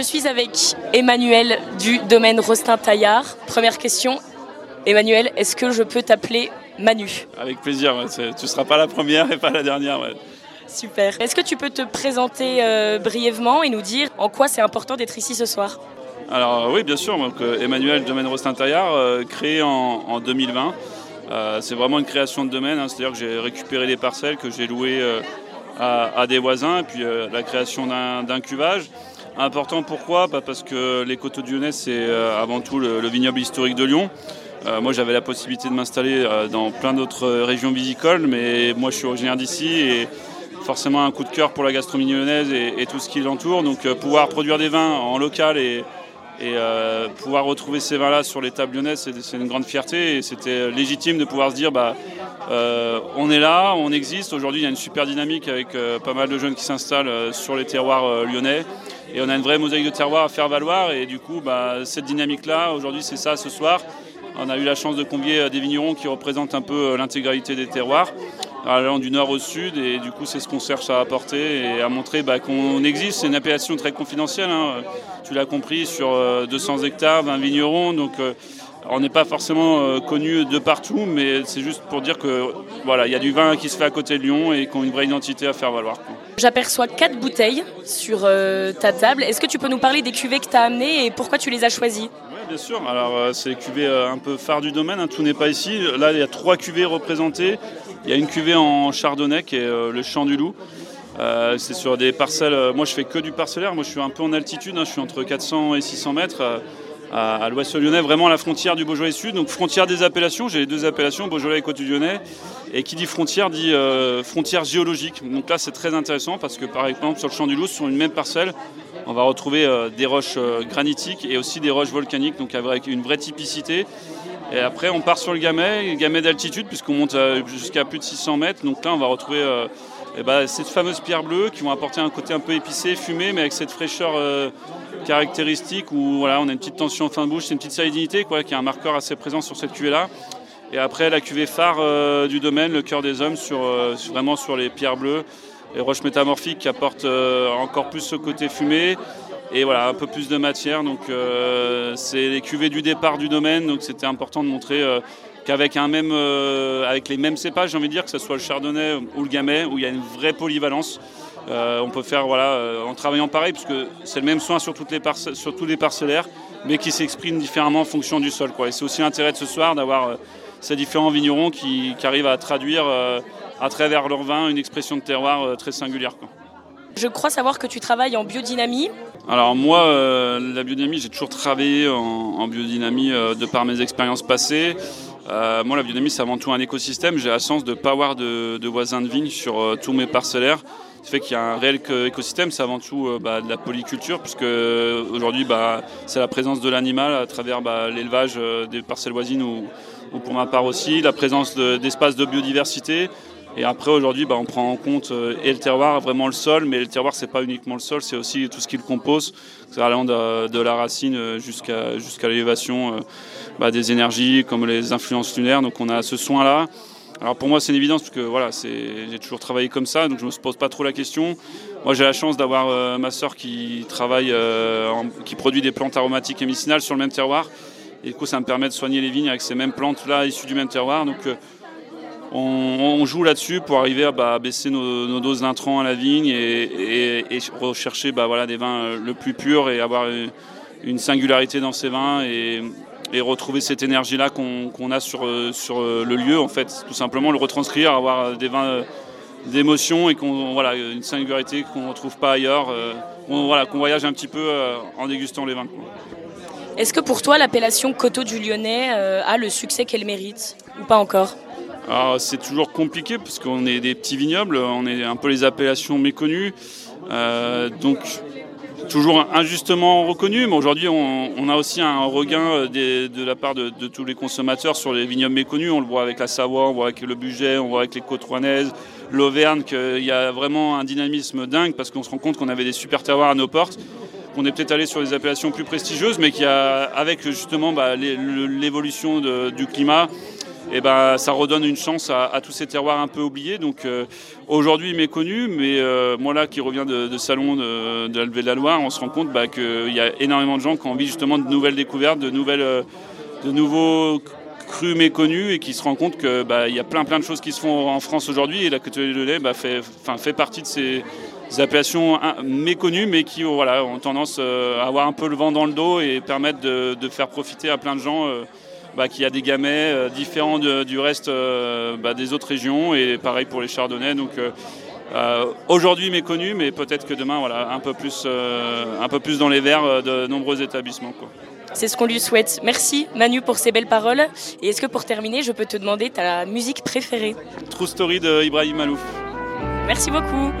suis avec Emmanuel du domaine Rostin-Taillard. Première question, Emmanuel, est-ce que je peux t'appeler Manu? Avec plaisir, tu ne seras pas la première et pas la dernière. Super. Est-ce que tu peux te présenter euh, brièvement et nous dire en quoi c'est important d'être ici ce soir? Alors oui, bien sûr. Donc, euh, Emmanuel, domaine Rostin-Taillard, euh, créé en, 2020. c'est vraiment une création de domaine, hein. c'est-à-dire que j'ai récupéré des parcelles que j'ai louées à, des voisins, et puis la création d'un cuvage. Important pourquoi? Parce que les Coteaux du Lyonnais, c'est avant tout le, vignoble historique de Lyon. moi, j'avais la possibilité de m'installer dans plein d'autres régions viticoles, mais moi, je suis originaire d'ici et forcément un coup de cœur pour la gastronomie lyonnaise et, tout ce qui l'entoure. Donc euh, pouvoir produire des vins en local et, euh, pouvoir retrouver ces vins-là sur les tables lyonnaises, c'est une grande fierté et c'était légitime de pouvoir se dire bah, euh, on est là, on existe. Aujourd'hui, il y a une super dynamique avec pas mal de jeunes qui s'installent sur les terroirs lyonnais et on a une vraie mosaïque de terroirs à faire valoir. Et du coup, bah, cette dynamique-là, aujourd'hui, c'est ça ce soir. On a eu la chance de convier des vignerons qui représentent un peu l'intégralité des terroirs allant du nord au sud et du coup c'est ce qu'on cherche à apporter et à montrer bah, qu'on existe. C'est une appellation très confidentielle, hein. tu l'as compris, sur 200 euh, hectares, 20 vignerons, donc euh, on n'est pas forcément euh, connu de partout, mais c'est juste pour dire que voilà, il y a du vin qui se fait à côté de Lyon et qu'on a une vraie identité à faire valoir. J'aperçois quatre bouteilles sur ta table. Est-ce que tu peux nous parler des cuvées que tu as amenées et pourquoi tu les as choisies? Bien sûr. Alors, c'est les cuvées un peu phare du domaine. Hein. Tout n'est pas ici. Là, il y a trois cuvées représentées. Il y a une cuvée en chardonnay qui est euh, le Champ du Loup. Euh, c'est sur des parcelles. Euh, moi, je fais que du parcellaire. Moi, je suis un peu en altitude. Hein. je suis entre 400 et 600 mètres à, l'ouest lyonnais, vraiment à la frontière du Beaujolais Sud. Donc, frontière des appellations. J'ai les deux appellations, Beaujolais et Côte du Lyonnais. Et qui dit frontière dit frontière géologique. Donc là, c'est très intéressant parce que, par exemple, sur le Champ du Loup, sur une même parcelle, on va retrouver des roches granitiques et aussi des roches volcaniques, donc avec une vraie typicité. Et après, on part sur le gamet, gamet d'altitude, puisqu'on monte jusqu'à plus de 600 mètres. Donc là, on va retrouver euh, eh ben, ces fameuses pierres bleues qui vont apporter un côté un peu épicé, fumé, mais avec cette fraîcheur euh, caractéristique où voilà, on a une petite tension en fin de bouche, c'est une petite salinité quoi, qui est un marqueur assez présent sur cette cuvée-là. Et après, la cuvée phare euh, du domaine, le cœur des hommes, sur, vraiment sur les pierres bleues, les roches métamorphiques qui apportent encore plus ce côté fumé et voilà un peu plus de matière. Donc euh, c'est les cuvées du départ du domaine, donc c'était important de montrer euh, qu'avec un même, euh, avec les mêmes cépages, j'ai envie de dire que ce soit le chardonnay ou le gamay, où il y a une vraie polyvalence. on peut faire voilà en travaillant pareil, puisque c'est le même soin sur, toutes les sur tous les parcellaires, mais qui s'exprime différemment en fonction du sol. Et c'est aussi l'intérêt de ce soir d'avoir ces différents vignerons qui arrivent à traduire à travers leur vin une expression de terroir très singulière. Je crois savoir que tu travailles en biodynamie. Alors moi, euh, la biodynamie, j'ai toujours travaillé en, biodynamie euh, de par mes expériences passées. Euh, moi, la biodynamie, c'est avant tout un écosystème. J'ai la chance de ne pas avoir de, voisins de vigne sur tous mes parcellaires. Ce fait qu'il y a un réel écosystème, c'est avant tout bah, de la polyculture, puisque aujourd'hui, bah, c'est la présence de l'animal à travers bah, l'élevage des parcelles voisines ou, pour ma part aussi, la présence d'espaces de biodiversité, et après, aujourd'hui, bah, on prend en compte euh, et le terroir, vraiment le sol, mais le terroir, c'est pas uniquement le sol, c'est aussi tout ce qui le compose, allant de, la racine euh, jusqu'à l'élévation euh, bah, des énergies, comme les influences lunaires. Donc on a ce soin-là. Alors pour moi, c'est une évidence, parce que voilà, j'ai toujours travaillé comme ça, donc je ne me pose pas trop la question. Moi, j'ai la chance d'avoir ma sœur qui travaille, qui produit des plantes aromatiques et médicinales sur le même terroir. Et du coup, ça me permet de soigner les vignes avec ces mêmes plantes-là issues du même terroir. On, joue là-dessus pour arriver à bah, baisser nos, doses d'intrants à la vigne et, rechercher bah, des vins euh, le plus purs et avoir une singularité dans ces vins et, retrouver cette énergie-là qu'on a sur, euh, euh, le lieu, en fait. Tout simplement le retranscrire, avoir des vins d'émotion et qu'on voilà, une singularité qu'on ne retrouve pas ailleurs, qu'on voyage un petit peu en dégustant les vins. Est-ce que pour toi l'appellation Coteau du Lyonnais a le succès qu'elle mérite ou pas encore? C'est toujours compliqué parce qu'on est des petits vignobles, on est un peu les appellations méconnues. Euh, donc toujours injustement reconnu, mais aujourd'hui on, a aussi un regain de la part de, tous les consommateurs sur les vignobles méconnus. On le voit avec la Savoie, on voit avec le Budget, on voit avec les côtes rouennaises, l'Auvergne, qu'il y a vraiment un dynamisme dingue parce qu'on se rend compte qu'on avait des super terroirs à nos portes qu'on est peut-être allé sur des appellations plus prestigieuses, mais qui a, avec justement bah, l'évolution du climat, et ben ça redonne une chance à, tous ces terroirs un peu oubliés. Donc aujourd'hui méconnu, mais moi là qui reviens de, salon de, de, la de la Loire, on se rend compte bah, qu'il y a énormément de gens qui ont envie justement de nouvelles découvertes, de nouvelles, de nouveaux crus méconnus et qui se rendent compte qu'il bah, y a plein plein de choses qui se font en France aujourd'hui et la côtelette de lait bah, fait, fait partie de ces appellations méconnues mais qui voilà, ont tendance euh, à avoir un peu le vent dans le dos et permettent de, faire profiter à plein de gens euh, bah, qu'il y a des gamets euh, différents du reste bah, des autres régions et pareil pour les chardonnays. Donc, aujourd'hui méconnus, mais peut-être que demain, voilà, un peu plus, un peu plus dans les verres de nombreux établissements. C'est ce qu'on lui souhaite. Merci Manu pour ces belles paroles. Et est-ce que pour terminer, je peux te demander ta musique préférée? True Story de Ibrahim Malouf. Merci beaucoup.